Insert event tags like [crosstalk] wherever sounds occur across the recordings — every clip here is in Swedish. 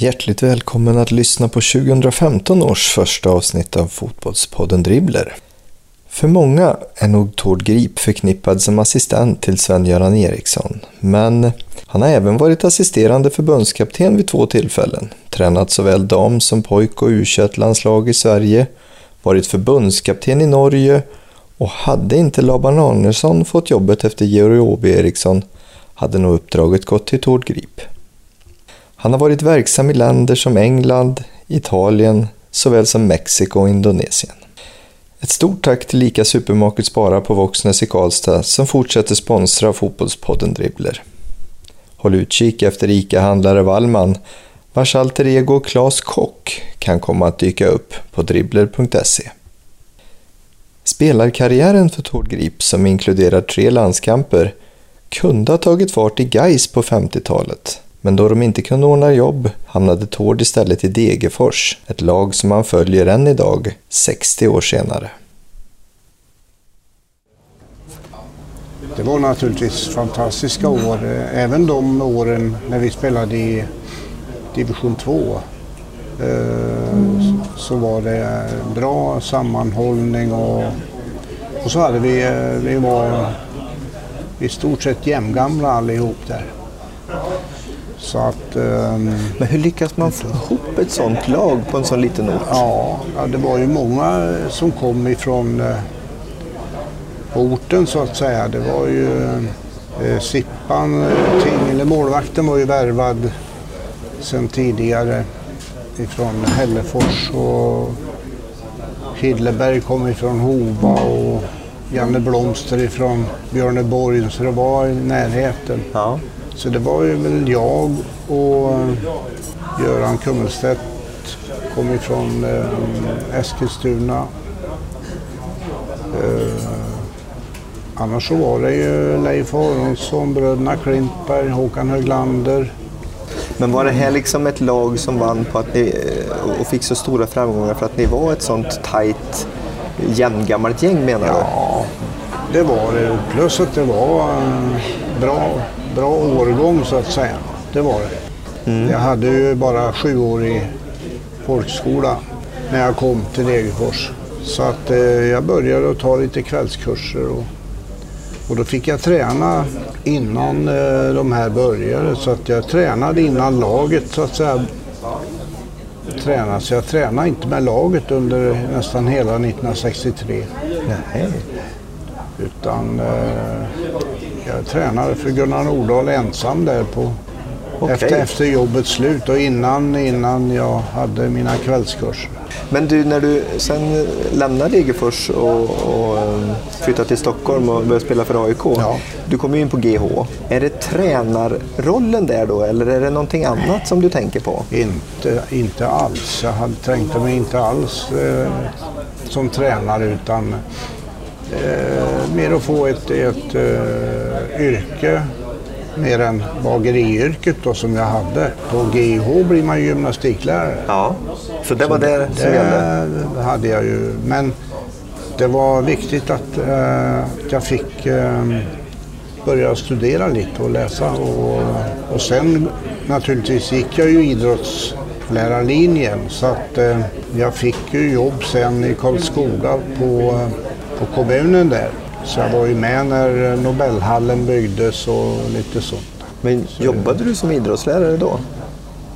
Hjärtligt välkommen att lyssna på 2015 års första avsnitt av Fotbollspodden Dribbler. För många är nog Tord Grip förknippad som assistent till Sven-Göran Eriksson, men han har även varit assisterande förbundskapten vid två tillfällen, tränat såväl dam som pojk och u landslag i Sverige, varit förbundskapten i Norge och hade inte Laban Arnesson fått jobbet efter Georg Åby Eriksson hade nog uppdraget gått till Tord Grip. Han har varit verksam i länder som England, Italien såväl som Mexiko och Indonesien. Ett stort tack till ICA Supermarket Spara på Våxnäs i Karlstad som fortsätter sponsra Fotbollspodden Dribbler. Håll utkik efter ICA-handlare Wallman vars alter ego Klas Kock kan komma att dyka upp på dribbler.se. Spelarkarriären för Tord Grip, som inkluderar tre landskamper, kunde ha tagit fart i Gais på 50-talet men då de inte kunde ordna jobb hamnade Tord istället i Degerfors, ett lag som han följer än idag, 60 år senare. Det var naturligtvis fantastiska år, eh, även de åren när vi spelade i division 2. Eh, så var det bra sammanhållning och, och så hade vi, eh, vi var i stort sett jämngamla allihop där. Så att, um, Men hur lyckas man få ihop ett sånt lag på en sån liten ort? Ja, det var ju många som kom ifrån uh, orten så att säga. Det var ju uh, Sippan, uh, eller målvakten var ju värvad sedan tidigare ifrån Hällefors och Hilleberg kom ifrån Hova och Janne Blomster ifrån Björneborg så det var i närheten. Ja. Så det var ju väl jag och eh, Göran Kummelstedt kom ifrån eh, Eskilstuna. Eh, annars så var det ju Leif Aronsson, bröderna Klintberg, Håkan Höglander. Men var det här liksom ett lag som vann på att ni, eh, och fick så stora framgångar för att ni var ett sånt tajt jämngammalt gäng menar du? Ja, det var det. Plus att det var bra bra årgång så att säga. Det var det. Mm. Jag hade ju bara sju år i folkskola när jag kom till Degerfors. Så att eh, jag började att ta lite kvällskurser och, och då fick jag träna innan eh, de här började. Så att jag tränade innan laget så att säga tränade. Så jag tränade inte med laget under nästan hela 1963. Nej. Utan eh, jag tränade för Gunnar Nordahl ensam där på okay. efter, efter jobbets slut och innan, innan jag hade mina kvällskurser. Men du, när du sen lämnade Degerfors och, och um, flyttade till Stockholm och började spela för AIK. Ja. Du kom ju in på GH. Är det tränarrollen där då eller är det någonting annat som du tänker på? Inte, inte alls. Jag hade tänkte mig inte alls eh, som tränare utan eh, mer att få ett, ett eh, yrke mer än bageriyrket då, som jag hade. På GIH blir man ju gymnastiklärare. Ja, så det var det som gällde? Det hade jag ju. Men det var viktigt att, eh, jag fick eh, börja studera lite och läsa. Och, och sen naturligtvis gick jag ju idrottslärarlinjen så att eh, jag fick ju jobb sen i Karlskoga på på kommunen där. Så jag var ju med när Nobelhallen byggdes och lite sånt. Men jobbade du som idrottslärare då?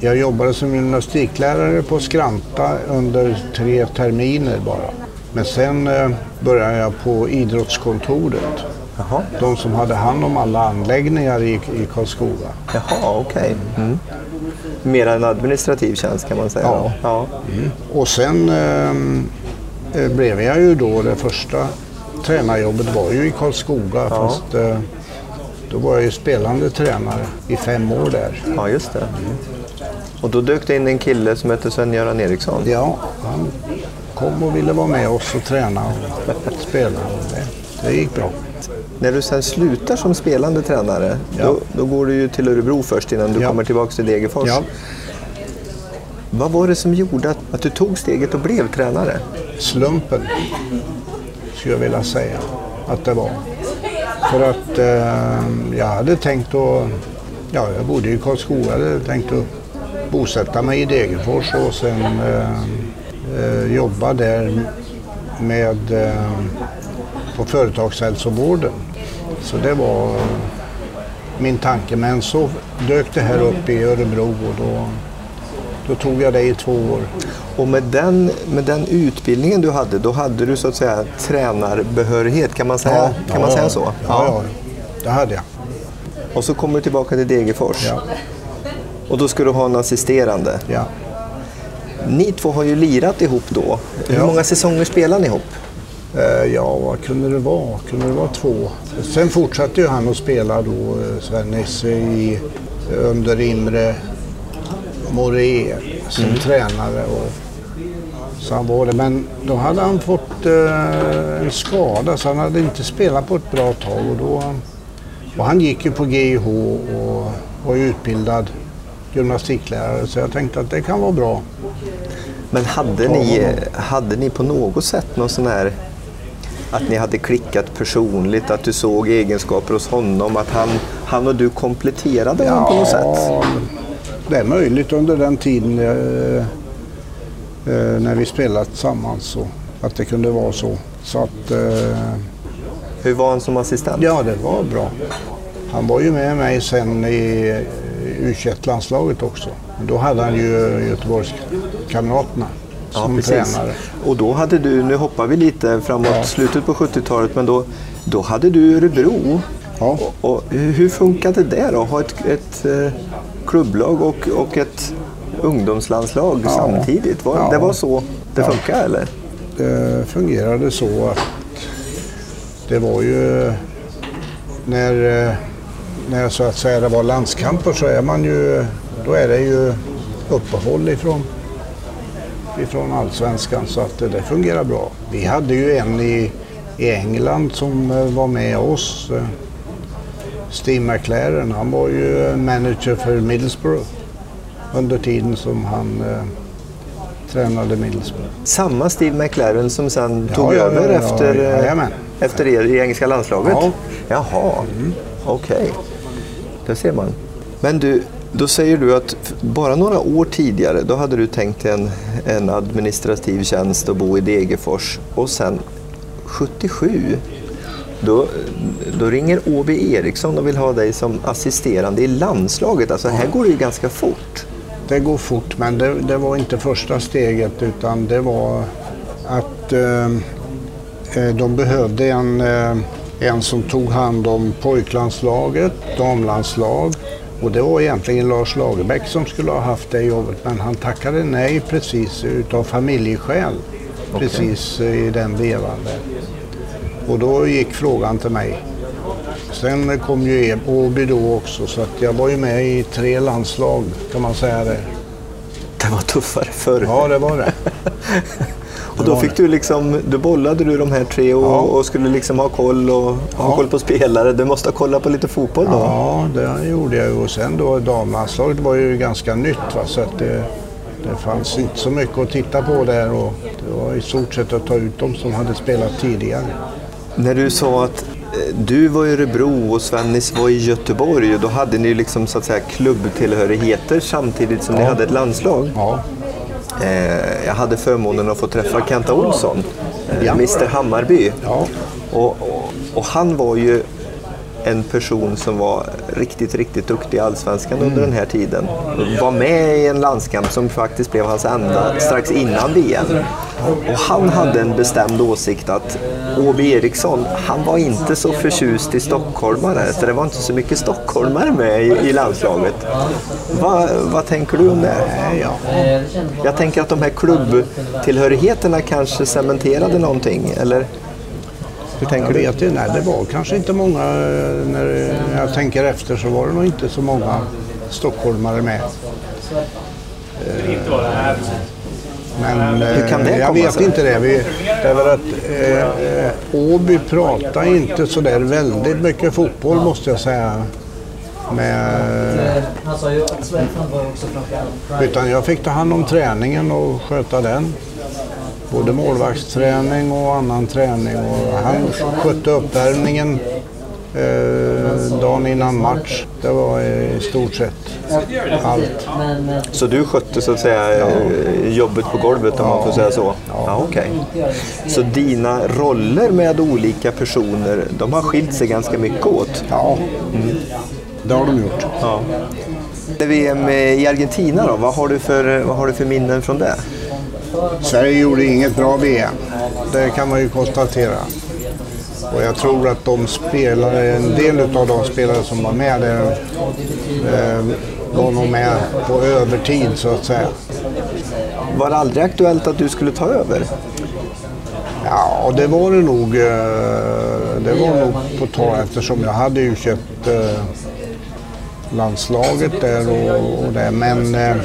Jag jobbade som gymnastiklärare på Skranta under tre terminer bara. Men sen eh, började jag på idrottskontoret. Jaha. De som hade hand om alla anläggningar i, i Karlskoga. Jaha, okej. Okay. Mm. Mer en administrativ tjänst kan man säga. Ja. ja. Mm. Och sen ehm, eh, blev jag ju då det första tränarjobbet var ju i Karlskoga ja. fast eh, då var jag ju spelande tränare i fem år där. Ja, just det. Mm. Och då dök det in en kille som hette Sven-Göran Eriksson? Ja, han kom och ville vara med oss och träna och spela. Det, det gick bra. När du sen slutar som spelande tränare, ja. då, då, går du ju till Örebro först innan du ja. kommer tillbaka till Degerfors. Ja. Vad var det som gjorde att, att du tog steget och blev tränare? Slumpen, skulle jag vilja säga att det var. För att eh, jag hade tänkt att, ja jag bodde i Karlskoga, jag hade tänkt att bosätta mig i Degerfors och sen eh, eh jobba där med, eh, på företagshälsovården. Så det var min tanke. Men så dök det här upp i Örebro och då, då tog jag det i två år. Och med den, med den utbildningen du hade, då hade du så att säga tränarbehörighet, kan man säga, ja, kan man säga så? Ja, ja, det hade jag. Och så kommer du tillbaka till Degerfors. Ja. Och då ska du ha en assisterande. Ja. Ni två har ju lirat ihop då. Hur ja. många säsonger spelade ni ihop? Eh, ja, vad kunde det vara? Kunde det vara två? Sen fortsatte ju han att spela då, eh, Sven-Nisse, under Imre Moré som mm. tränare. Och, så han var det. Men då hade han fått eh, en skada så han hade inte spelat på ett bra tag. Och, då, och han gick ju på GIH och var utbildad gymnastiklärare så jag tänkte att det kan vara bra. Men hade ni, hade ni på något sätt någon sån här att ni hade klickat personligt, att du såg egenskaper hos honom, att han, han och du kompletterade honom på något sätt? Det är möjligt under den tiden eh, eh, när vi spelade tillsammans så, att det kunde vara så. så att, eh, Hur var han som assistent? Ja, det var bra. Han var ju med mig sen i U21-landslaget också. Då hade han ju Göteborgskamraterna som ja, tränare. Och då hade du, nu hoppar vi lite framåt ja. slutet på 70-talet, men då, då hade du Örebro. Ja. Och, och, hur funkade det då? Ha ett, ett eh, klubblag och, och ett ungdomslandslag ja. samtidigt? Var, Det var så det funkade eller? Det fungerade så att det var ju när, eh, när så att säga det var landskamper så är man ju, då är det ju uppehåll ifrån ifrån allsvenskan så att det fungerar bra. Vi hade ju en i, i England som eh, var med oss. Eh, Steve McLaren, han var ju manager för Middlesbrough under tiden som han eh, tränade Middlesbrough. Samma Steve McLaren som sen ja, tog ja, över ja, efter, eh, efter er i engelska landslaget? Ja. Jaha, mm. okej. Okay. Där ser man. Men du, då säger du att bara några år tidigare då hade du tänkt en, en administrativ tjänst och bo i Degerfors och sen 77 då, då ringer Åby Eriksson och vill ha dig som assisterande i landslaget. Alltså här går det ju ganska fort. Det går fort men det, det var inte första steget utan det var att eh, eh de behövde en, eh, en som tog hand om pojklandslaget, damlandslag och det var egentligen Lars Lagerbäck som skulle ha haft det jobbet men han tackade nej precis utav familjeskäl. Okay. Precis i den vevan Och då gick frågan till mig. Sen kom ju Åby då också så att jag var ju med i tre landslag kan man säga det. Det var tuffare förr. Ja det var det. [laughs] Och då fick du liksom, du bollade du de här tre och, ja. och skulle liksom ha koll och ha ja. koll på spelare. Du måste ha kollat på lite fotboll då? Ja, det gjorde jag och sen då damlandslaget var ju ganska nytt va? så att det, det fanns inte så mycket att titta på där och det var i stort sett att ta ut dem som hade spelat tidigare. När du sa att eh, du var i Örebro och Svennis var i Göteborg och då hade ni liksom så att säga klubbtillhörigheter samtidigt som ja. ni hade ett landslag. Ja. Eh, jag hade förmånen att få träffa Kenta Olsson, eh, ja. Mr Hammarby. Ja. Och, och, och, han var ju en person som var riktigt, riktigt duktig i Allsvenskan mm. under den här tiden. Var med i en landskamp som faktiskt blev hans enda strax innan VM. Och han hade en bestämd åsikt att Åby Eriksson, han var inte så förtjust i stockholmare, så det var inte så mycket stockholmare med i, i landslaget. Va, vad tänker du om det? Ja. Jag tänker att de här klubbtillhörigheterna kanske cementerade någonting, eller? Hur tänker jag vet inte, nej, det var kanske inte många, när jag tänker efter så var det nog inte så många stockholmare med. Men Hur kan det eh, jag vet sig? inte det. Vi, därför att eh, Åby pratar inte så där väldigt mycket fotboll måste jag säga. Med, utan jag fick ta hand om träningen och sköta den både målvaktsträning och annan träning. Och han skötte uppvärmningen eh, dagen innan match. Det var i stort sett allt. Så du skötte så att säga ja. jobbet på golvet om ja. man får säga så? Ja. ja okay. Så dina roller med olika personer, de har skilt sig ganska mycket åt? Ja, mm. det har de gjort. Ja. VM i Argentina då, vad har, du för, vad har du för minnen från det? Sverige gjorde inget bra VM. Det kan man ju konstatera. Och jag tror att de spelare, en del av de spelare som var med där eh, var nog med på övertid så att säga. Var det aldrig aktuellt att du skulle ta över? Ja, det var det nog. Eh, det var nog på tag eftersom jag hade ju köpt eh, landslaget där och, och det. Men eh,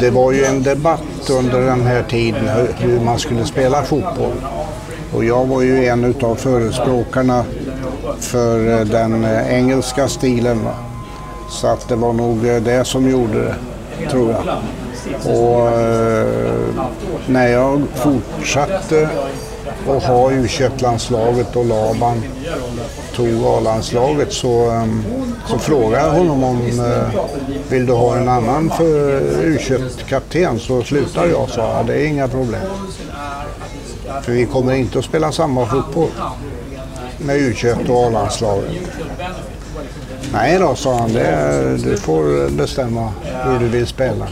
det var ju en debatt under den här tiden hur man skulle spela fotboll. Och jag var ju en av förespråkarna för eh, den eh, engelska stilen. Så att det var nog eh, det som gjorde det, tror jag. Och när jag fortsatte att ha u landslaget och Laban tog A-landslaget så, så frågade jag honom om vill du ha en annan för u kapten så slutar jag, sa jag. Det är inga problem. För vi kommer inte att spela samma fotboll med U21 och A-landslaget. Nej då, sa han. Det, du får bestämma hur du vill spela.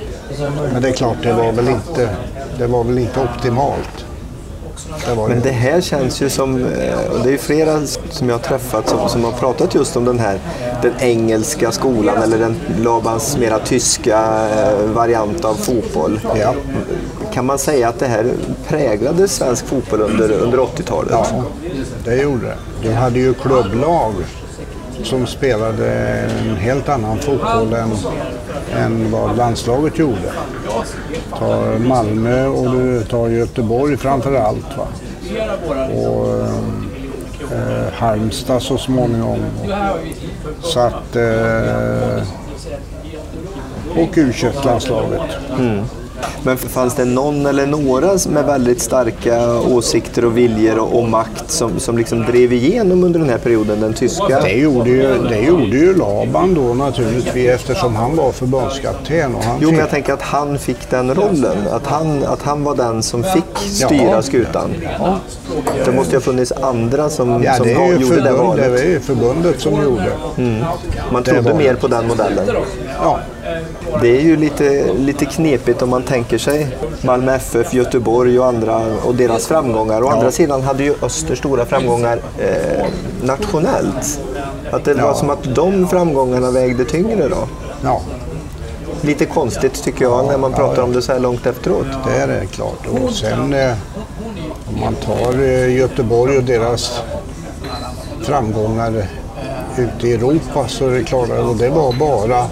Men det är klart, det var väl inte, det var väl inte optimalt. Det Men det här känns ju som, eh, och det är flera som jag har träffat som, som har pratat just om den här den engelska skolan eller den Labans mera tyska eh, variant av fotboll. Ja. Kan man säga att det här präglade svensk fotboll under, under 80-talet? Ja, det gjorde det. Du hade ju klubblag som spelade en helt annan fotboll än, än vad landslaget gjorde. Ta Malmö och du tar Göteborg framför allt. Va? Och eh, Halmstad så småningom. Så att... Eh, och u landslaget mm. Men fanns det någon eller några med väldigt starka åsikter och viljor och, och makt som, som liksom drev igenom under den här perioden, den tyska? Det gjorde ju, det gjorde ju Laban då naturligtvis eftersom han var förbundskapten. Och han jo, men jag tänker att han fick den rollen. Att han, att han var den som fick styra ja. skutan. Ja. Det måste ju ha funnits andra som, ja, som det gjorde förbund, det valet. Det är ju förbundet som gjorde. Mm. Man trodde mer på den modellen. Ja. Det är ju lite, lite knepigt om man tänker sig Malmö FF, Göteborg och andra och deras framgångar. Å ja. andra sidan hade ju Öster stora framgångar eh, nationellt. Att det ja. var som att de framgångarna vägde tyngre då. Ja. Lite konstigt tycker jag när man pratar om det så här långt efteråt. Det är det klart. Och sen eh, om man tar eh, Göteborg och deras framgångar ute i Europa så är det klart att det var bara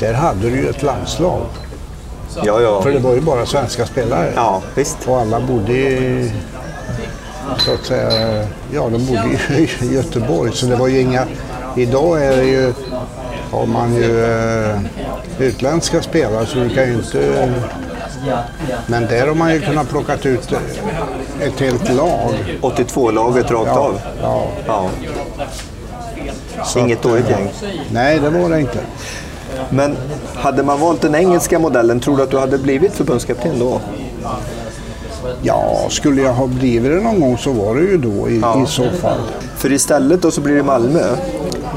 där hade du ju ett landslag. Ja, ja. För det var ju bara svenska spelare. Ja, visst. Och alla bodde i, så att säga, ja de bodde i [laughs] Göteborg. Så det var ju inga, idag är det ju, har man ju eh, utländska spelare så du kan ju inte men där har man ju kunnat plocka ut ett helt lag. 82-laget rakt ja, av? Ja. ja. Inget dåligt gäng? Nej, det var det inte. Men hade man valt den engelska modellen, tror du att du hade blivit förbundskapten då? Ja, skulle jag ha blivit det någon gång så var det ju då i, ja. i så fall. För istället då så blir det Malmö.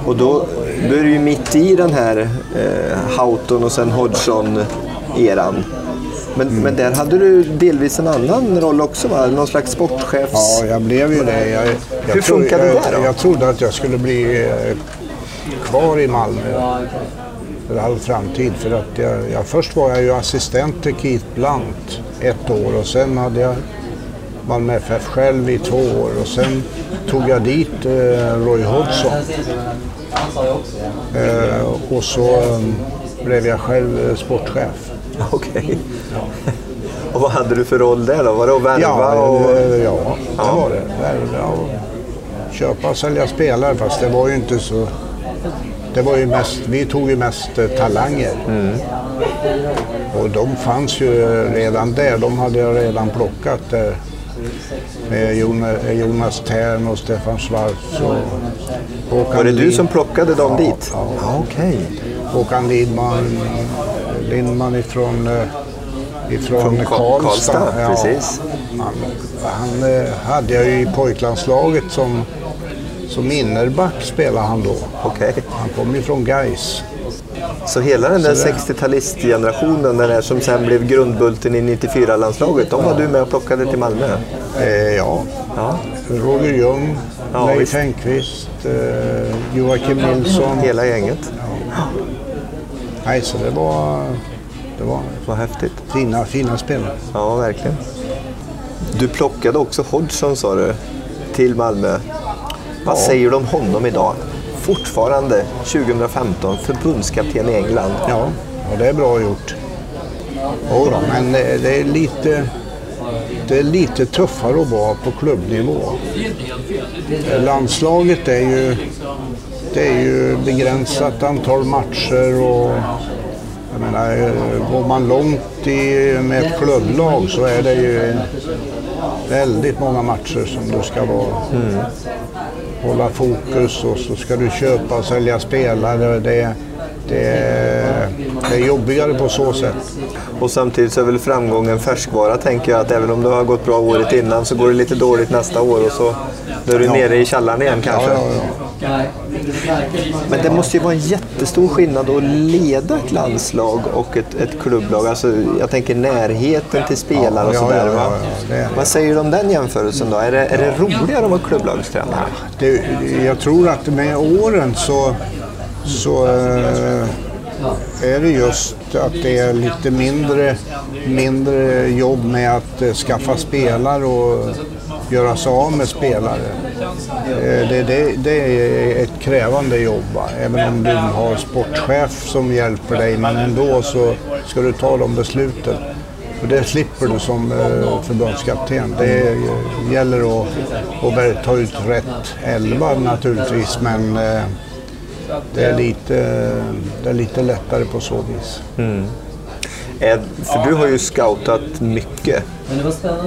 Och då, då är du ju mitt i den här eh, Houghton och sen Hodgson-eran. Men, mm. men där hade du delvis en annan roll också va? Någon slags sportchefs... Ja, jag blev ju det. Jag, jag Hur funkade jag, det då? Jag trodde att jag skulle bli eh, kvar i Malmö för all framtid. För att jag, jag, först var jag ju assistent till Keith Blunt ett år och sen hade jag Malmö FF själv i två år och sen tog jag dit eh, Roy Hodgson. Eh, och så um, blev jag själv eh, sportchef. [laughs] Okej. Okay. Ja. Och vad hade du för roll där då? Var det att värva? Ja, och... ja, ja, det var det. Värva och köpa och sälja spelare fast det var ju inte så det var ju mest, vi tog ju mest eh, talanger. Mm. Och de fanns ju redan där. De hade jag redan plockat där. med Jonas Tern och Stefan Schwarz. Och Håkan Var det du som plockade dem ja, dit? Ja, ja. Okay. Håkan Lidman, Lindman ifrån, eh, ifrån Från Karlstad. Karlstad ja. precis. Han, han eh, hade jag ju i pojklandslaget som, som innerback spelade han då. Okay. Han kom ju från Gais. Så hela den där 60-talistgenerationen, den där som sen blev grundbulten i 94-landslaget, de var du med och plockade till Malmö? Eh, ja. ja. Roger Ljung, ja, Leif Engqvist, eh, Joakim Nilsson. Hela gänget? Ja. Nej, så det var, det var Vad häftigt. Fina, fina spelare. Ja, verkligen. Du plockade också Hodgson sa du, till Malmö. Vad säger du om honom idag? fortfarande 2015 förbundskapten i England. Ja, och det är bra gjort. Oh, men det är lite det är lite tuffare att vara på klubbnivå. Landslaget är ju, det är ju begränsat antal matcher och jag menar, går man långt i, med ett klubblag så är det ju väldigt många matcher som du ska vara. Mm hålla fokus och så ska du köpa och sälja spelare. Det, det, det är jobbigare på så sätt. Och samtidigt så är väl framgången färskvara tänker jag att även om det har gått bra året innan så går det lite dåligt nästa år och så är du ja. nere i källaren igen kanske. Ja, ja, Men det måste ju vara en jättestor skillnad att leda ett landslag och ett, ett klubblag. Alltså, jag tänker närheten till spelare och sådär. Ja, ja, Vad säger du om den jämförelsen då? Är det, är det roligare att vara klubblagstränare? Det, jag tror att med åren så, så äh, är det just att det är lite mindre, mindre jobb med att äh, skaffa spelare och göra sig av med spelare. Eh, det, det, det är ett krävande jobb, även om du har sportchef som hjälper dig. Men ändå så ska du ta de besluten. Och det slipper du som eh, förbundskapten. Det gäller att, att ta ut rätt elva naturligtvis, men eh, det är lite, det är lite lättare på så vis. Mm. För du har ju scoutat mycket.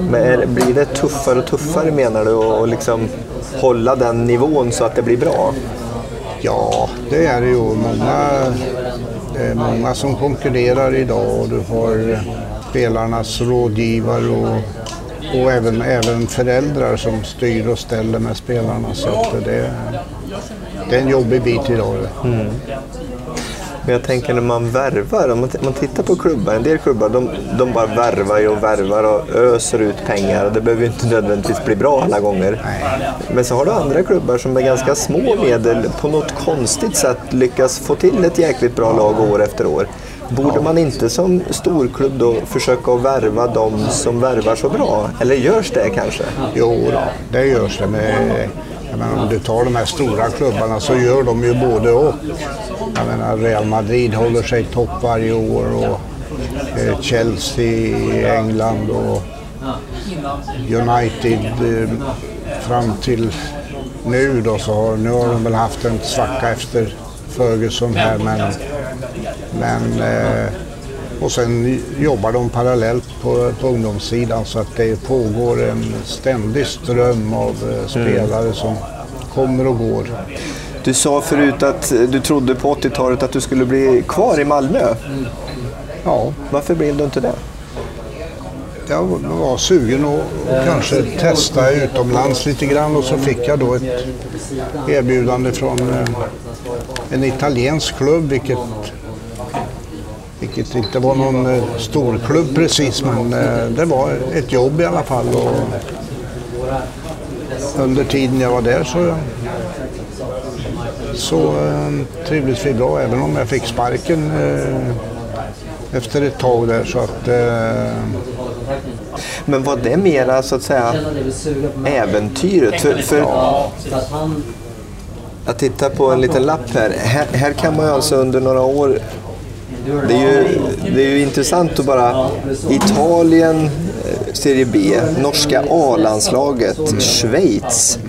Men är, blir det tuffare och tuffare menar du att liksom hålla den nivån så att det blir bra? Ja, det är det ju. Många, det är många som konkurrerar idag och du har spelarnas rådgivare och, och även, även föräldrar som styr och ställer med spelarna. Så det, det är en jobbig bit idag. Mm. Men jag tänker när man värvar, om man tittar på klubbar, en del klubbar de, de bara värvar och värvar och öser ut pengar och det behöver ju inte nödvändigtvis bli bra alla gånger. Men så har du andra klubbar som med ganska små medel på något konstigt sätt lyckas få till ett jäkligt bra lag år efter år. Borde man inte som storklubb då försöka värva de som värvar så bra? Eller görs det kanske? Jo, då, det görs det. Med, jag menar, om du tar de här stora klubbarna så gör de ju både och. Jag menar, Real Madrid håller sig topp varje år och eh, Chelsea i England och United eh, fram till nu då så har, nu har de väl haft en svacka efter Ferguson här men, men eh, och sen jobbar de parallellt på, på ungdomssidan så att det pågår en ständig ström av eh, spelare mm. som kommer och går. Du sa förut att du trodde på 80-talet att du skulle bli kvar i Malmö. Ja. Varför blev du inte det? Jag var sugen att kanske testa utomlands lite grann och så fick jag då ett erbjudande från eh, en italiensk klubb vilket, vilket inte var någon eh, storklubb precis men eh, det var ett jobb i alla fall. Och under tiden jag var där så så eh, trivdes vi bra, även om jag fick sparken efter ett tag där. Så att. Men var det mera så att säga äventyret? För, för... Jag tittar på en liten lapp här. här. Här kan man alltså under några år det är, ju, det är ju intressant att bara Italien, eh, Serie B, norska A-landslaget, Schweiz,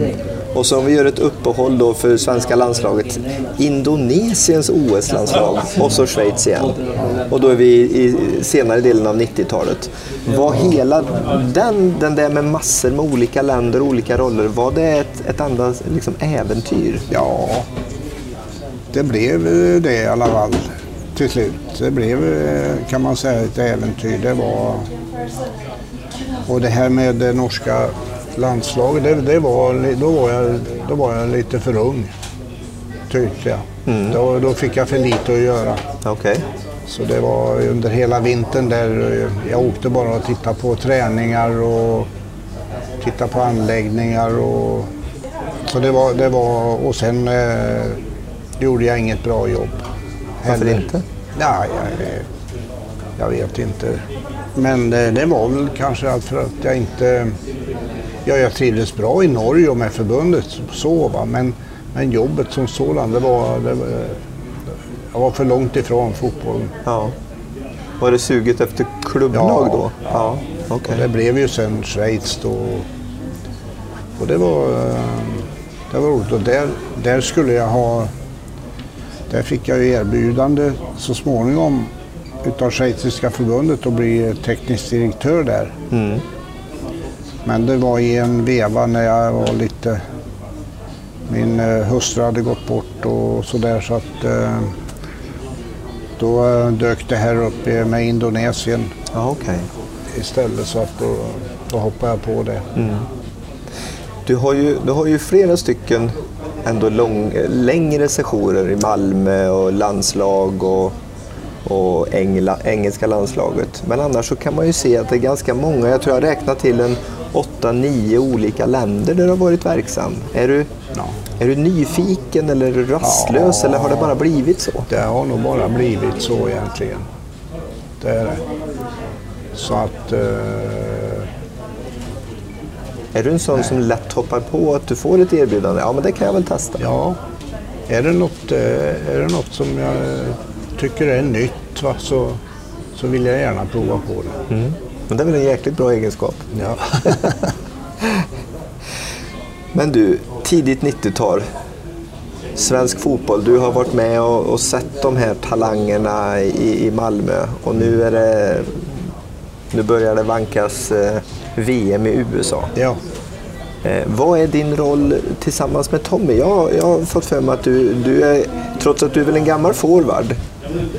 Och så om vi gör ett uppehåll då för svenska landslaget. Indonesiens OS-landslag och så Schweiz igen. Och då är vi i senare delen av 90-talet. Var hela den, den där med massor med olika länder och olika roller, var det ett, ett enda liksom, äventyr? Ja, det blev det i alla fall till slut. Det blev, kan man säga, ett äventyr. Det var... Och det här med det norska landslaget, det, det var, då, var jag, då var jag lite för ung. Tyckte jag. Mm. Då, då fick jag för lite att göra. Okay. Så det var under hela vintern där jag åkte bara och tittade på träningar och tittade på anläggningar. Och, så det var, det var, och sen eh, gjorde jag inget bra jobb. Varför inte? Ja, jag, jag vet inte. Men det, det var väl kanske för att jag inte... Ja, jag trivdes bra i Norge och med förbundet, så va. Men, men jobbet som sådant, det var, det var... Jag var för långt ifrån fotbollen. Ja. Var det suget efter klubblag ja, då? Ja. ja. Okay. det blev ju sen Schweiz då. Och det var, det var roligt. Och där, där skulle jag ha där fick jag erbjudande så småningom utav Schweiziska förbundet att bli teknisk direktör där. Mm. Men det var i en veva när jag var lite... Min eh, hustru hade gått bort och sådär så att eh, då eh, dök det här upp med Indonesien ah, okay. istället så att då, då hoppade jag på det. Mm. Du, har ju, du har ju flera stycken ändå lång, längre sessioner i Malmö och landslag och, och Engla, engelska landslaget. Men annars så kan man ju se att det är ganska många, jag tror jag räknar till en 8-9 olika länder där du har varit verksam. Är du, ja. är du nyfiken eller rastlös ja, eller har det bara blivit så? Det har nog bara blivit så egentligen. Det är det. Så att... Eh är du en sån Nej. som lätt hoppar på att du får ett erbjudande? Ja, men det kan jag väl testa. Ja. Är det något, eh, är det något som jag tycker är nytt va, så, så vill jag gärna prova på det. Mm. Men det är väl en jäkligt bra egenskap? Ja. [laughs] men du, tidigt 90-tal. Svensk fotboll, du har varit med och, och sett de här talangerna i, i Malmö och nu är det nu börjar det vankas eh, VM i USA. Ja. Eh, vad är din roll tillsammans med Tommy? Jag, jag har fått för mig att du, du är, trots att du är väl en gammal forward,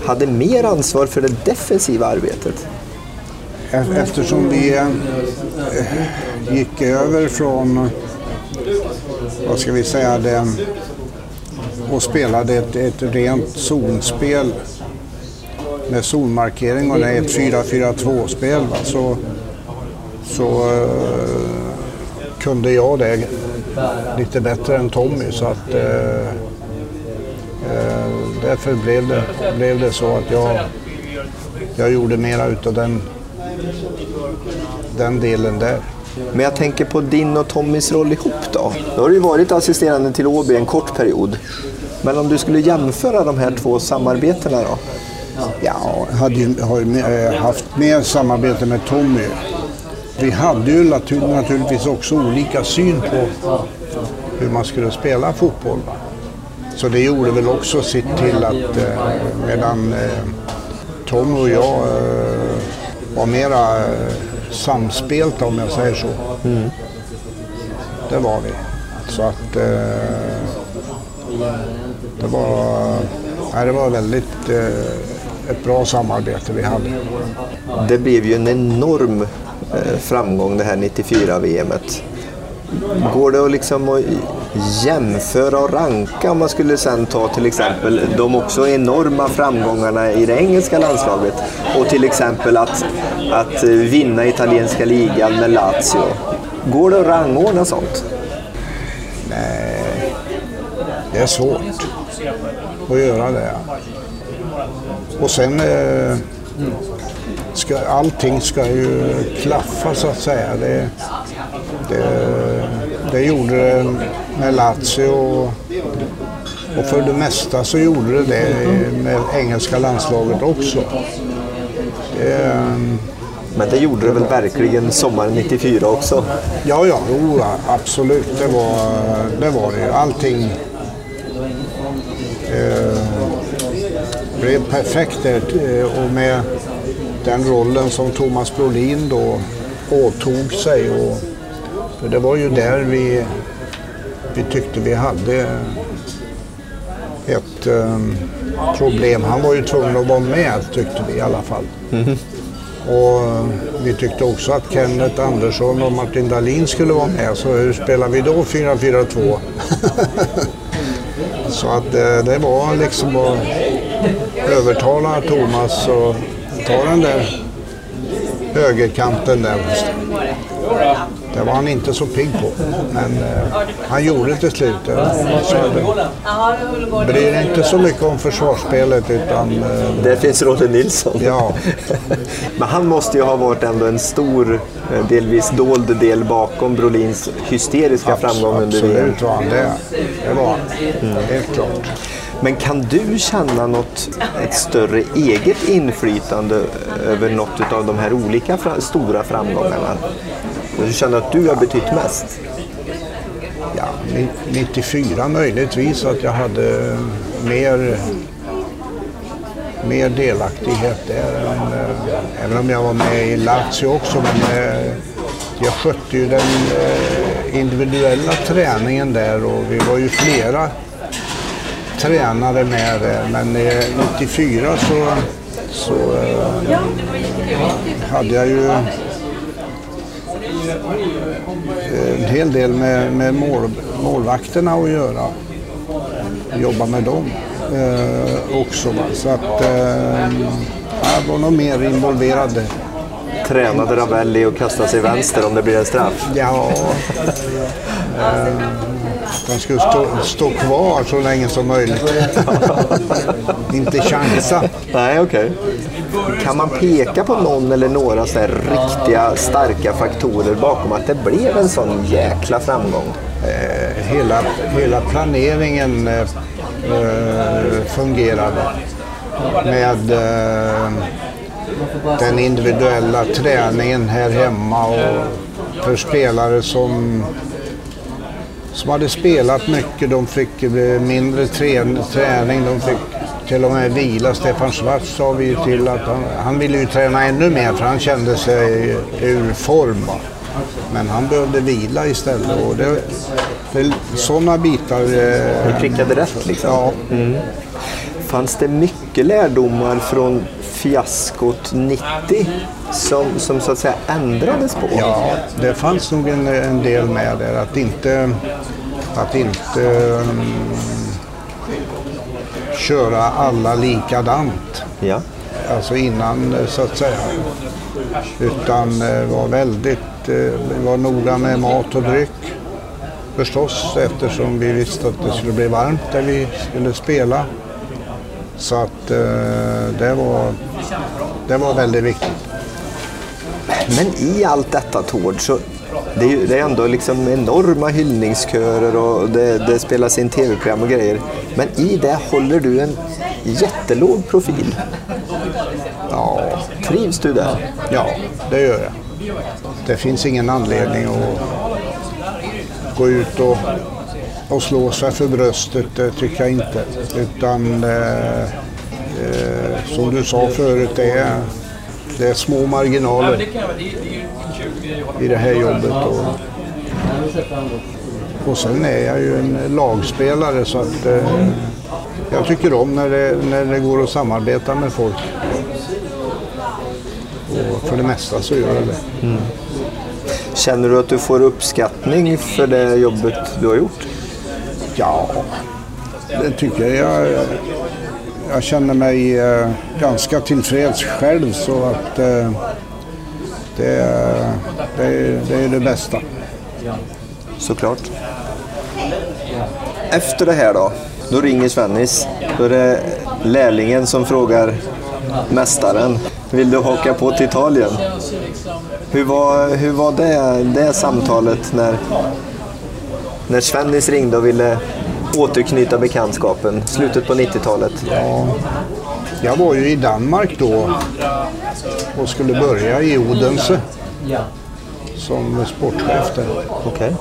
hade mer ansvar för det defensiva arbetet. Eftersom vi eh, gick över från, vad ska vi säga, den, och spelade ett, ett rent zonspel med zonmarkering och det är ett 4-4-2-spel så, så uh, kunde jag det lite bättre än Tommy. Så att, uh, uh, därför blev det, blev det så att jag, jag gjorde mera utav den, den delen där. Men jag tänker på din och Tommys roll ihop då. Då har du ju varit assisterande till Åby en kort period. Men om du skulle jämföra de här två samarbetena då? Ja, hade har eh, haft mer samarbete med Tommy. Vi hade ju naturligtvis också olika syn på hur man skulle spela fotboll. Så det gjorde väl också sitt till att eh, medan eh, Tom och jag var mera samspelta om jag säger så. Mm. Det var vi. Så att det var, nej, det var väldigt ett bra samarbete vi hade. Det blev ju en enorm eh, framgång det här 94-VMet. Går det att, liksom att jämföra och ranka om man skulle sen ta till exempel de också enorma framgångarna i det engelska landslaget och till exempel att, att vinna italienska ligan med Lazio. Går det att rangordna sånt? Nej, det är svårt att göra det. Och sen eh, ska, allting ska ju klaffa så att säga. Det, det, det gjorde det med Lazio och, och för det mesta så gjorde det det med engelska landslaget också. Det, Men det gjorde det väl verkligen sommaren 94 också? Ja, ja, jo, absolut. Det var det. Var det. Allting eh, blev perfekt eh, och med den rollen som Thomas Brolin då åtog sig. Och, för det var ju där vi, vi tyckte vi hade ett um, problem. Han var ju tvungen att vara med tyckte vi i alla fall. Mm. Och vi tyckte också att Kenneth Andersson och Martin Dahlin skulle vara med. Så hur spelar vi då 4-4-2? [laughs] så att eh, det var liksom att övertala Thomas och ta den där högerkanten där. Det var han inte så pigg på. Men eh, han gjorde det till slut. Bryr inte så mycket om försvarsspelet utan... Eh, Där finns Ronny Nilsson. Ja. [laughs] men han måste ju ha varit ändå en stor, eh, delvis dold del bakom Brolins hysteriska Abs framgång under VM. Absolut var han det. Det var han. Mm. Helt klart. Men kan du känna något, ett större eget inflytande över något av de här olika stora framgångarna? Du känner att du har betytt mest? Ja, 94 möjligtvis att jag hade eh, mer, mer delaktighet där. Än, äh, även om jag var med i Lazio också. Men äh, jag skötte ju den äh, individuella träningen där och vi var ju flera tränare med där. Men 94 så, så hade jag ju en hel del med, med mål, målvakterna att göra. Jobba med dem eh, också. Va? Så att eh, jag var nog mer involverad. Tränade Ravelli att kasta sig vänster om det blir en straff? Ja. [laughs] Eh, de skulle stå, stå kvar så länge som möjligt. [laughs] Inte chansa. Nej, okej. Okay. Kan man peka på någon eller några så riktiga starka faktorer bakom att det blev en sån jäkla framgång? Eh, hela, hela planeringen eh, eh fungerade med eh, den individuella träningen här hemma och för spelare som som hade spelat mycket. De fick eh, mindre träning, de fick till och med vila. Stefan Schwarz sa vi till att han, han ville ju träna ännu mer för han kände sig ur form. Men han behövde vila istället. Och det, för sådana bitar... Eh, du prickade rätt liksom? Ja. Mm. Fanns det mycket lärdomar från fiaskot 90 som, som så att säga ändrades på? Ja, det fanns nog en, en del med där. Att inte, att inte um, köra alla likadant. Ja. Alltså innan så att säga. Utan uh, var väldigt uh, var noga med mat och dryck. Förstås eftersom vi visste att det skulle bli varmt där vi skulle spela. Så att uh, det, var, det var väldigt viktigt. Men i allt detta Tord så det är, det är ändå liksom enorma hyllningskörer och det, det spelas in tv-program och grejer. Men i det håller du en jättelåg profil. Ja. Trivs du där? Ja, det gör jag. Det finns ingen anledning att gå ut och, och slå sig för bröstet, det tycker jag inte. Utan eh, eh, som du sa förut, det är det är små marginaler i det här jobbet. Och, och sen är jag ju en lagspelare så att eh, jag tycker om när det, när det går att samarbeta med folk. Och för det mesta så gör jag det. Mm. Känner du att du får uppskattning för det jobbet du har gjort? Ja, det tycker jag. Jag, jag känner mig eh, ganska tillfreds själv så att eh, det, det, det är det bästa. Såklart. Efter det här då, då ringer Svennis. Då är det lärlingen som frågar mästaren. Vill du haka på till Italien? Hur var, hur var det, det samtalet när, när Svennis ringde och ville återknyta bekantskapen? Slutet på 90-talet. Ja, jag var ju i Danmark då och skulle börja i Odense som sportchef där. Okej.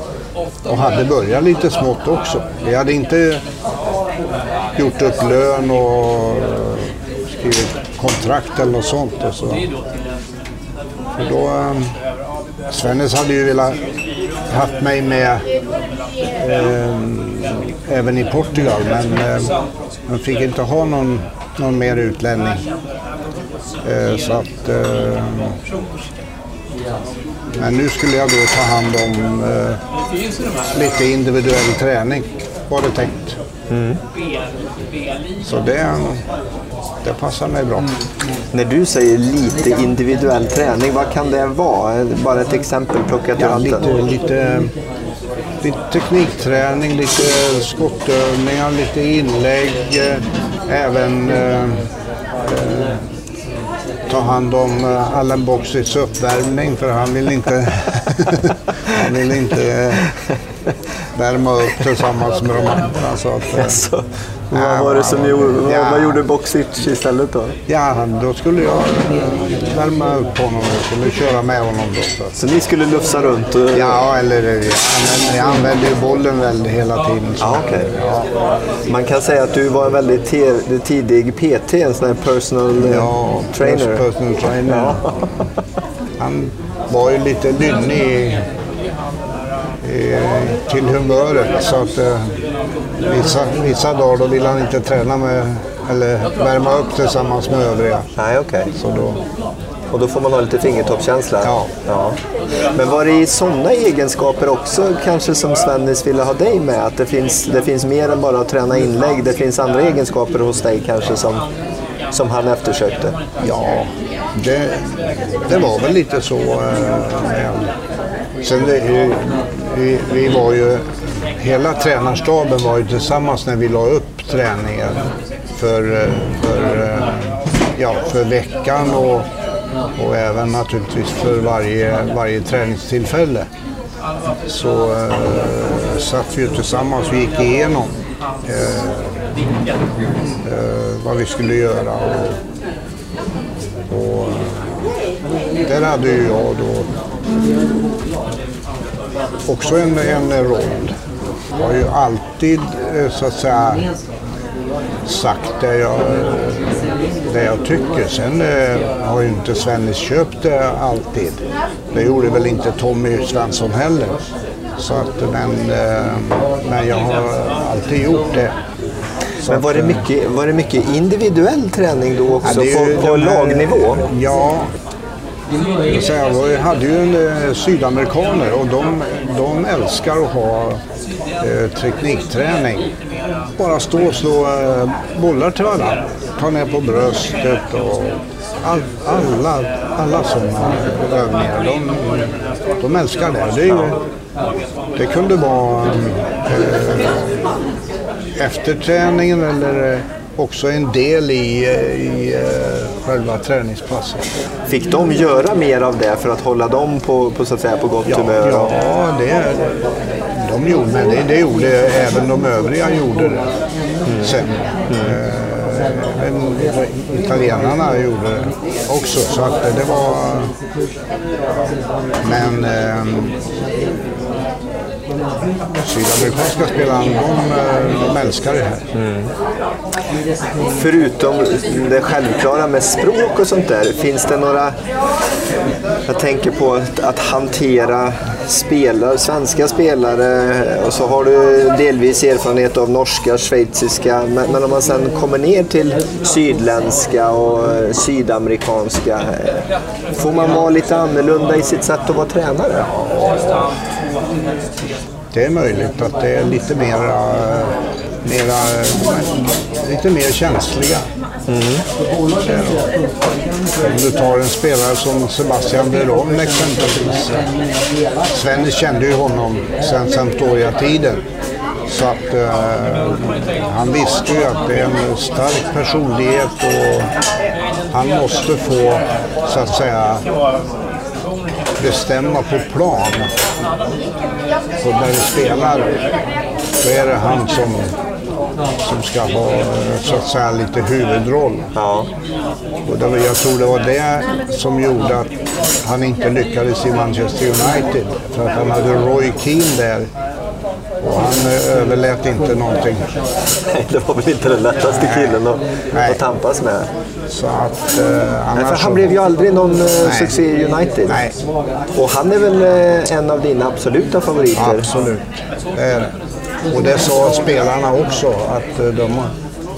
Och hade börjat lite smått också. Vi hade inte gjort upp lön och skrivit kontrakt eller något sånt. Och så. För då, um, Svennis hade ju velat haft mig med även i Portugal men man fick inte ha någon, någon mer utlänning. Uh, så att, men nu skulle jag då ta hand om lite individuell träning var det tänkt. Mm. Så det, det passar mig bra. När du säger lite individuell träning, vad kan det vara? Bara ett exempel plockat ur ja, lite, lite, lite teknikträning, lite skottövningar, lite inlägg. Eh, även eh, eh, ta hand om eh, Allen Boxits uppvärmning för han vill inte, [laughs] han vill inte eh, värma upp tillsammans med de andra. Så att, eh, vad var det som gjorde, ja. vad gjorde Boxic istället då? Ja, då skulle jag värma upp honom och skulle köra med honom. Då, så. så ni skulle lufsa runt? Och... Ja, eller jag använde, ju bollen väldigt hela tiden. Ja, okay. ja. Man kan säga att du var en väldigt tidig PT, en sån här personal eh, ja, trainer. personal trainer. Ja. [laughs] Han var ju lite lynnig till humöret. Så att eh, vissa, vissa dagar då vill han inte träna med eller värma upp tillsammans med övriga. Nej, okej. Okay. då... Och då får man ha lite fingertoppskänsla? Ja. ja. Men var det i sådana egenskaper också kanske som Svennis ville ha dig med? Att det finns, det finns mer än bara att träna inlägg? Det finns andra egenskaper hos dig kanske som, som han eftersökte? Ja, det, det var väl lite så. Eh, sen det, vi, vi var ju, hela tränarstaben var ju tillsammans när vi la upp träningen för, eh, för, eh, ja, för veckan och, och även naturligtvis för varje, varje träningstillfälle. Så eh, satt vi ju tillsammans och gick igenom eh, eh, vad vi skulle göra. Och, och eh, där hade ju jag då också en, en roll. Jag har ju alltid eh, så att säga sagt det jag, det jag tycker. Sen eh, har ju inte Svennis köpt det alltid. Det gjorde väl inte Tommy Svensson heller. Så att, men, eh, men jag har alltid gjort det. Så men var det, mycket, var det mycket individuell träning då också ja, på, på lagnivå? Ja, jag hade ju en, eh, sydamerikaner och de, de älskar att ha eh, teknikträning. Bara stå och slå eh, bollar till varandra. Ta ner på bröstet och all, alla, alla sådana övningar. De, de älskar det. Det, det kunde vara eh, efter träningen eller eh, också en del i, eh, i eh, själva träningspasset. Fick de göra mer av det för att hålla dem på, på, så att säga, på gott ja, humör? Ja, det, de gjorde, men det, det gjorde även de övriga gjorde det mm. sen. Mm. Men italienarna gjorde det också så att det var... Men um, Sydamerikanska spelarna, de, eh, de älskar det här. Mm. Förutom det självklara med språk och sånt där, finns det några... Jag tänker på att, att hantera spelare, svenska spelare och så har du delvis erfarenhet av norska, schweiziska, men, men om man sen kommer ner till sydländska och eh, sydamerikanska, eh, får man vara lite annorlunda i sitt sätt att vara tränare? Det är möjligt att det är lite mera, mera lite mer känsliga. Mm. Om du tar en spelare som Sebastian Breron exempelvis. Svennis kände ju honom sedan Sampdoria-tiden. Så att eh, han visste ju att det är en stark personlighet och han måste få, så att säga, bestämma på plan. Och när du spelar, då är det han som som ska ha så att säga lite huvudroll. Ja. Och det jag tror det var det som gjorde att han inte lyckades i Manchester United. För att han hade Roy Keane där och han eh, överlät inte någonting. det var väl inte den lättaste killen att, Nej. att tampas med. Så att, eh, Nej, för han blev ju aldrig någon eh, Nej. succé i United. Nej. Och han är väl eh, en av dina absoluta favoriter? Absolut, det är det. Och det sa spelarna också, att eh, de,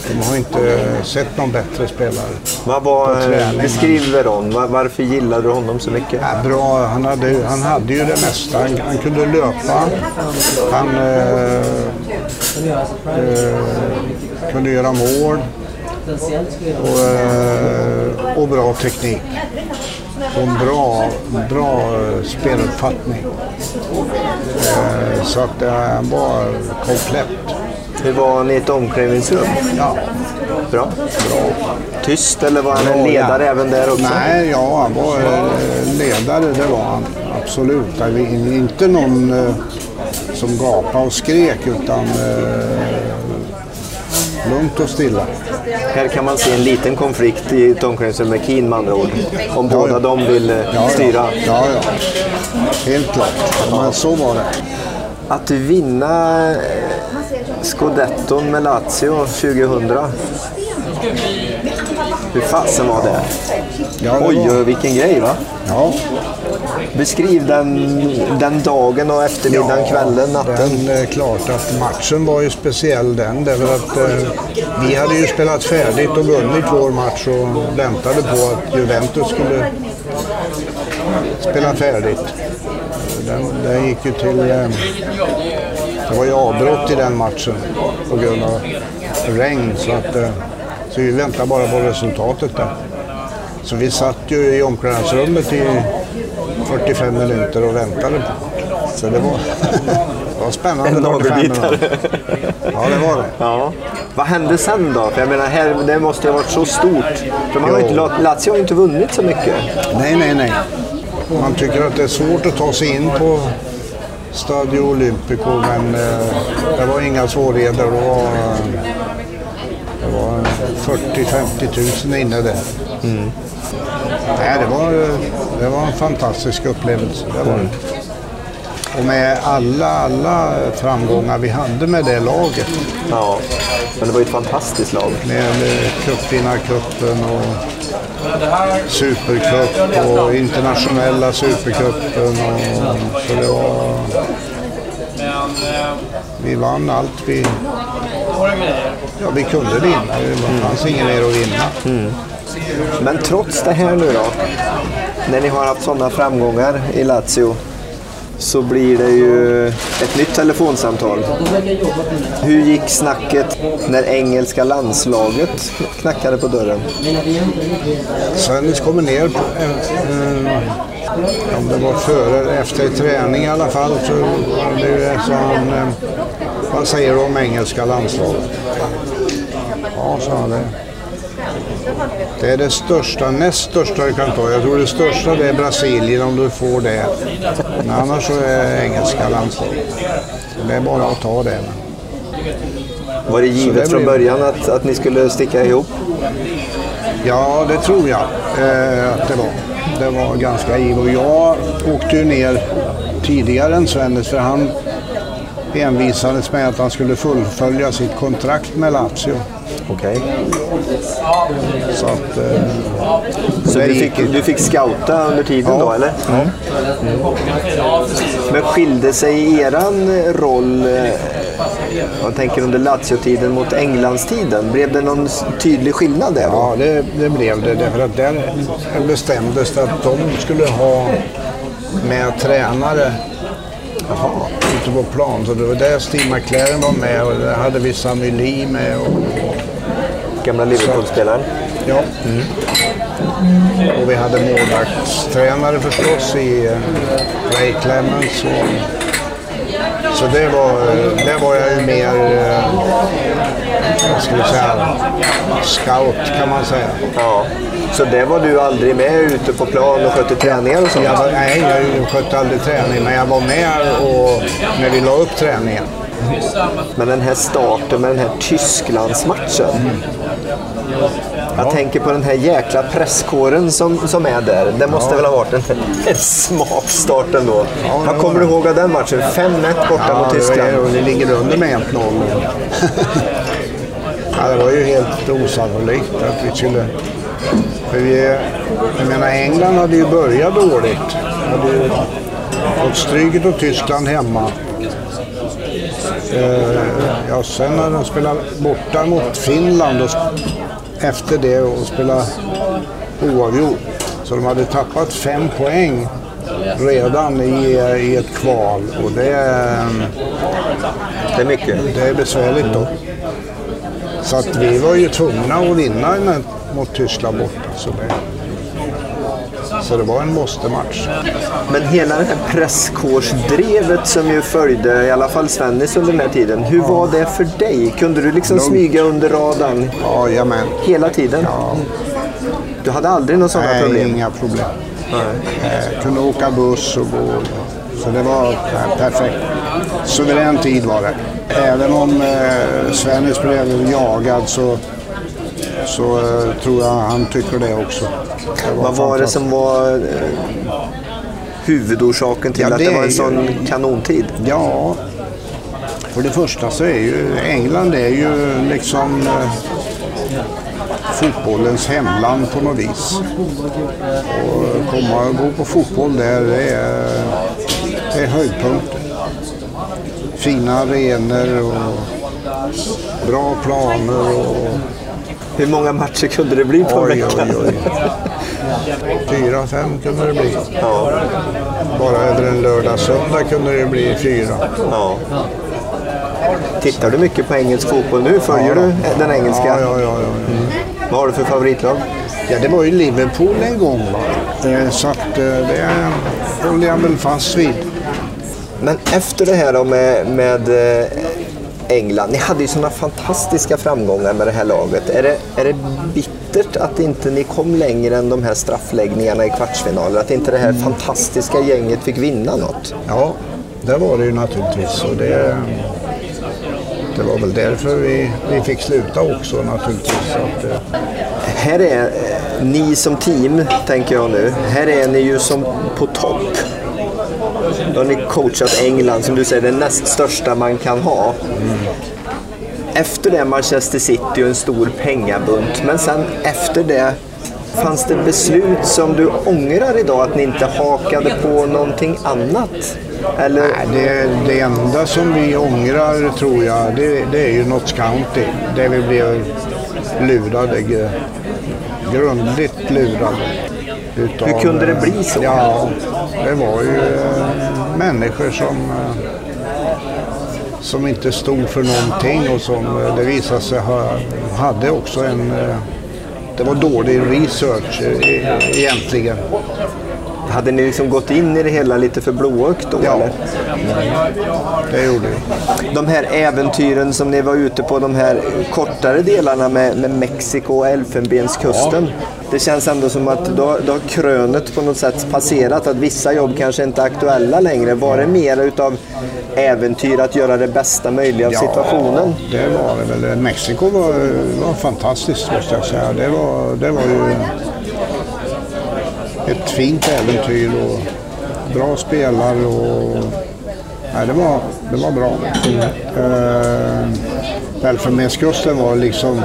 de har inte sett någon bättre spelare. Vad var, träning, beskriv Veron, Var, varför gillade du honom så mycket? Ja, bra, han hade, han hade ju det mesta. Han, han kunde löpa, han eh, eh, kunde göra mål och, eh, och bra teknik. Och en bra, bra eh, speluppfattning. Eh, så att eh, han var komplett. Hur var han i ett omklädningsrum? Ja, Bra. Tyst eller var han en Bra, ledare ja. även där också? Nej, ja, han var ledare, det var han. Absolut. Inte någon som gapade och skrek, utan lugnt och stilla. Här kan man se en liten konflikt i ett omklädningsrum med Keen med andra ord. Om Ja, båda ja. de vill eh, styra. Ja, ja. Helt klart. Men så var det. Att vinna eh, Scudetton med Lazio 2000. Hur fasen var det? Ja, det var- oj, vilken grej va? Ja, Beskriv den, den dagen och eftermiddagen, kvällen, natten. Den, eh, klart att matchen var ju speciell den. Därför att eh, vi hade ju spelat färdigt och vunnit vår match och väntade på att Juventus skulle spela färdigt. Den, den gick ju till... Eh, det var ju avbrott i den matchen på grund av regn. Så, att, eh, så vi väntade bara på resultatet där. Så vi satt ju i omklädningsrummet i 45 minuter och väntade på Så det var, [laughs] det var spännande. En 45 nagelbitare. Ja, det var det. [laughs] Ja. Vad hände sen då? För jag menar, här, det måste ju ha varit så stort. För man har inte, Lazio har ju inte vunnit så mycket. Nej, nej, nej. Man tycker att det är svårt att ta sig in på Stadio Olimpico, men eh, det var inga svårigheter. Det var, eh, det var 40-50 000 inne där. Nej, det, var, eh, det var en fantastisk upplevelse. Det var det. Och med alla, alla framgångar vi hade med det laget. Ja. Men det var ju ett fantastiskt lag. Med cupvinnarcupen och supercup och internationella supercupen. Och, så det var... Vi vann allt vi... Ja, vi kunde vinna. Det fanns inget mer att vinna. Men trots det här nu då, när ni har haft sådana framgångar i Lazio, så blir det ju ett nytt telefonsamtal. Hur gick snacket när engelska landslaget knackade på dörren? Svennis kommer ner på... Eh, eh, om det var före eller efter träning i alla fall så var det så han... Eh, vad säger du om engelska landslaget? Ja, sa han det. Det är det största, näst största du kan ta. Jag tror det största det är Brasilien om du får det. Men annars så är engelska landslaget. Det är bara att ta det. Var det givet det från början att, att ni skulle sticka ihop? Ja, det tror jag eh, att det var. Det var ganska givet. Och jag åkte ju ner tidigare än Svennis för han envisades med att han skulle fullfölja sitt kontrakt med Lazio. Okej. Så att... Eh, Så du gick fick, du fick scouta under tiden Ja. då, eller? Mm. Men skilde sig eran roll, eh, man tänker under Lazio-tiden mot Englandstiden? Blev det någon tydlig skillnad där? Ja, det, det blev det. Därför att där bestämdes det att de skulle ha med tränare Jaha, ute på plan. Så det var där Steve McLaren var med och där hade vi Sami Lee med. Och, Gamla Liverpool-spelaren? ja. och vi hade målvaktstränare förstås i eh, Ray Clemens. Och, så det var, det var jag ju mer, eh, vad ska vi säga, scout kan man säga. Ja. Så det var du aldrig med ute på plan och skötte träningar och sånt? Jag var, nej, jag skötte aldrig träning, men jag var med och, när vi la upp träningen. Men den här starten med den här Tysklandsmatchen. Jag Ja. tänker på den här jäkla presskåren som, som är där. Det måste väl ha varit en, en smart start ändå. Ja, Vad kommer du ihåg av den matchen? 5-1 borta Ja, mot Tyskland. det ligger under med 1-0. [laughs] ja, det var ju helt osannolikt att vi skulle... För vi, jag menar, England hade ju börjat dåligt. Hade ju fått stryket av Tyskland hemma. Eh, ja, sen när de spelade borta mot Finland och efter det och spelade oavgjort. Så de hade tappat fem poäng redan i, i ett kval. Och det, Det är mycket. det är besvärligt då. Så att vi var ju tvungna att vinna den mot Tyskland borta. Så det, så det var en måste-match. Men hela det här presskårsdrevet som ju följde, i alla fall Svennis under den här tiden. Hur var det för dig? Kunde du liksom Lugnt. smyga under radarn Ja, jamen. hela tiden? Ja, Du hade aldrig några sådana nej, problem? inga problem. Eh, kunde åka buss och gå. Så det var perfekt. Suverän tid var det. Även om eh, Svennis blev jagad så, så eh, tror jag han tycker det också. Det Vad var det som var eh, huvudorsaken till Ja, att det det var en ju- sån kanontid? Ja, för det första så är ju England är ju liksom eh, fotbollens hemland på något vis. Och komma och gå på fotboll där, det är, det är höjdpunkten. Fina arenor och bra planer och Hur många matcher kunde det bli på en vecka? Fyra, fem kunde det bli. Ja, Bara över en lördag, söndag kunde det bli fyra. ja. Tittar du mycket på engelsk fotboll nu? Följer Ja, du den engelska? Ja, ja, ja. ja. Vad har du för favoritlag? Ja, det var ju Liverpool en gång. Va? Så att eh, det håller jag väl fast vid. Men efter det här då med, med eh, England. Ni hade ju sådana fantastiska framgångar med det här laget. Är det, är det bittert att inte ni kom längre än de här straffläggningarna i kvartsfinaler? Att inte det här fantastiska gänget fick vinna något? Ja, det var det ju naturligtvis. Och det, det var väl därför vi, vi fick sluta också naturligtvis. Att, eh, Här är ni som team, tänker jag nu. Här är ni ju som på topp. Då har ni coachat England, som du säger, det näst största man kan ha. Efter det Manchester City och en stor pengabunt. Men sen efter det, fanns det beslut som du ångrar idag att ni inte hakade på någonting annat? Eller? nej, det, det enda som vi ångrar tror jag, det, det är ju Notts County. Där vi blev lurade, grundligt lurade. Utav, Hur kunde det bli så? Ja, det var ju eh, människor som, eh, som inte stod för någonting och som eh, det visade sig ha, hade också en... Det var dålig research egentligen. Hade ni liksom gått in i det hela lite för blåögt då? Ja, Eller? det gjorde vi. De här äventyren som ni var ute på, de här kortare delarna med, med Mexiko och Elfenbenskusten. Det känns ändå som att då, då har krönet på något sätt passerat, att vissa jobb kanske inte är aktuella längre. Var det mer utav äventyr att göra det bästa möjliga av situationen? Ja, det var det väl. Mexiko var, var fantastiskt måste jag säga. Det var, det var ju ett fint äventyr och bra spelare och nej, det, var, det var bra. Uh, Elfenbenskusten var liksom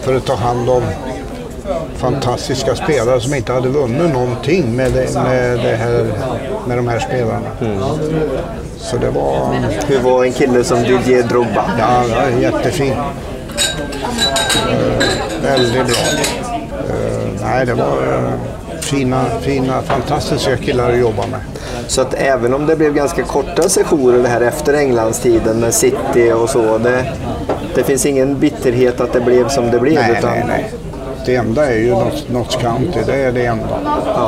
för att ta hand om fantastiska spelare som inte hade vunnit någonting med, det, med, det här, med de här spelarna. Så det var... Hur var en kille som Didier Drogba? Ja, jättefin. Eh, väldigt bra. Eh, nej, det var eh, fina, fina, fantastiska killar att jobba med. Så att även om det blev ganska korta sessioner det här efter Englandstiden med City och så. Det, det finns ingen bitterhet att det blev som det blev. Nej, utan, nej, nej. Det enda är ju Notts- County. Det är det enda.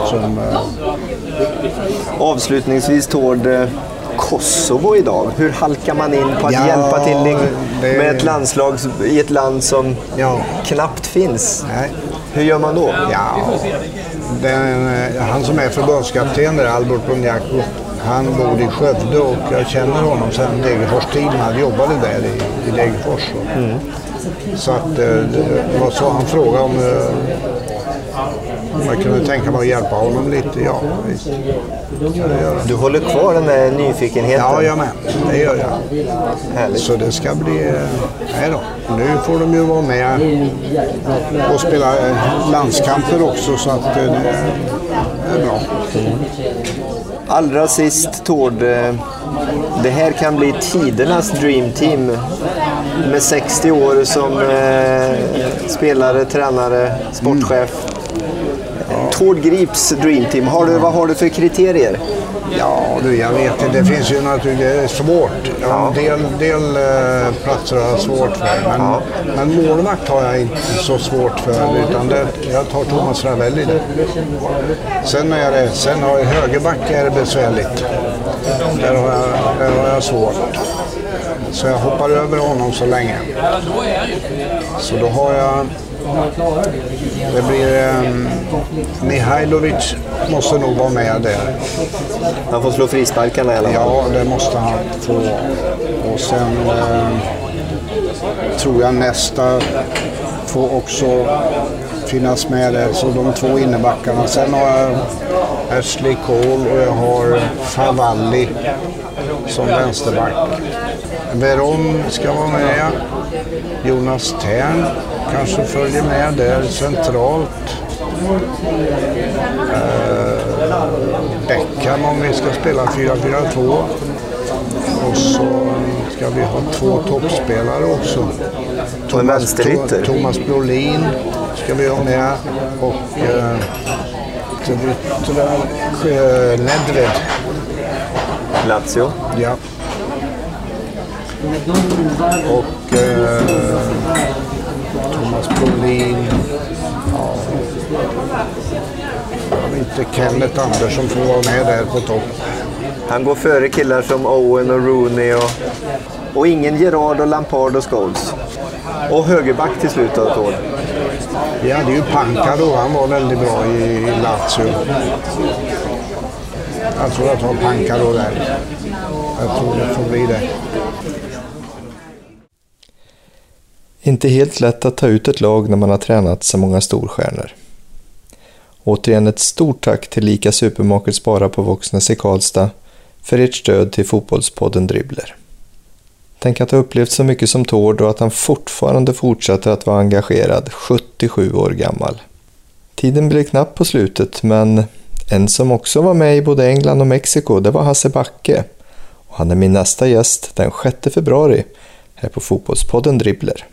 Som, eh, Avslutningsvis Tord, eh, Kosovo idag. Hur halkar man in på att Ja, hjälpa till det- med ett landslag i ett land som Ja. knappt finns? nej. Hur gör man då? Ja, den, eh, han som är förbundskapten där, Albert Bonjako, Han bodde i Skövde och jag känner honom sedan Degerfors-tiden. Han jobbade där i, i Degerfors. Mm. Så att eh, det var så han frågade om jag kunde tänka mig att hjälpa honom lite. Ja, visst. Du håller kvar den där nyfikenheten? Ja, jag med. Det gör jag. Härligt. Så det ska bli... Nej då. Nu får de ju vara med och spela landskamper också så att det är bra. Allra sist Tord, eh, det här kan bli tidernas Dream Team med 60 år som eh, spelare, tränare, sportchef. Tord Grips Dream Team, har du, vad har du för kriterier? Ja, du, jag vet inte. Det finns ju naturligtvis, det är svårt. Ja. En del, del eh, platser har jag svårt för. Men, ja. men målvakt har jag inte så svårt för. Utan det, jag tar Thomas Ravelli där. Sen, är det, sen har jag högerback är det besvärligt. Där har jag, där har jag svårt. Så jag hoppar över honom så länge. Så då har jag det blir... Um, Mihailovic måste nog vara med där. Han får slå frisparkarna i alla fall? Ja, det måste han få. Och sen um, tror jag nästa får också finnas med där. Så de två innebackarna. Sen har jag Ashley Cole och jag har Favalli som vänsterback. Veron ska vara med. Jonas Tern kanske följer med där centralt. Eh, Beckham om vi ska spela 4-4-2. Och så ska vi ha två toppspelare också. Thomas, to Thomas Brolin ska vi ha med och eh, Nedved. Lazio? Ja. Och eh, Thomas Brolin. Ja. Inte Kenneth Andersson får vara med där på topp. Han går före killar som Owen och Rooney och, och ingen Gerard och Lampard och Scholes. Och högerback till slut då, Tord. Vi hade ju Panka då, han var väldigt bra i, i Lazio. Jag tror jag tar Panka då där. Jag tror det får bli det. Inte helt lätt att ta ut ett lag när man har tränat så många storstjärnor. Återigen ett stort tack till Lika Supermarket Spara på Våxnäs i Karlstad för ert stöd till Fotbollspodden Dribbler. Tänk att ha upplevt så mycket som Tord och att han fortfarande fortsätter att vara engagerad, 77 år gammal. Tiden blev knapp på slutet, men en som också var med i både England och Mexiko, det var Hasse Backe. Och han är min nästa gäst den 6 februari här på Fotbollspodden Dribbler.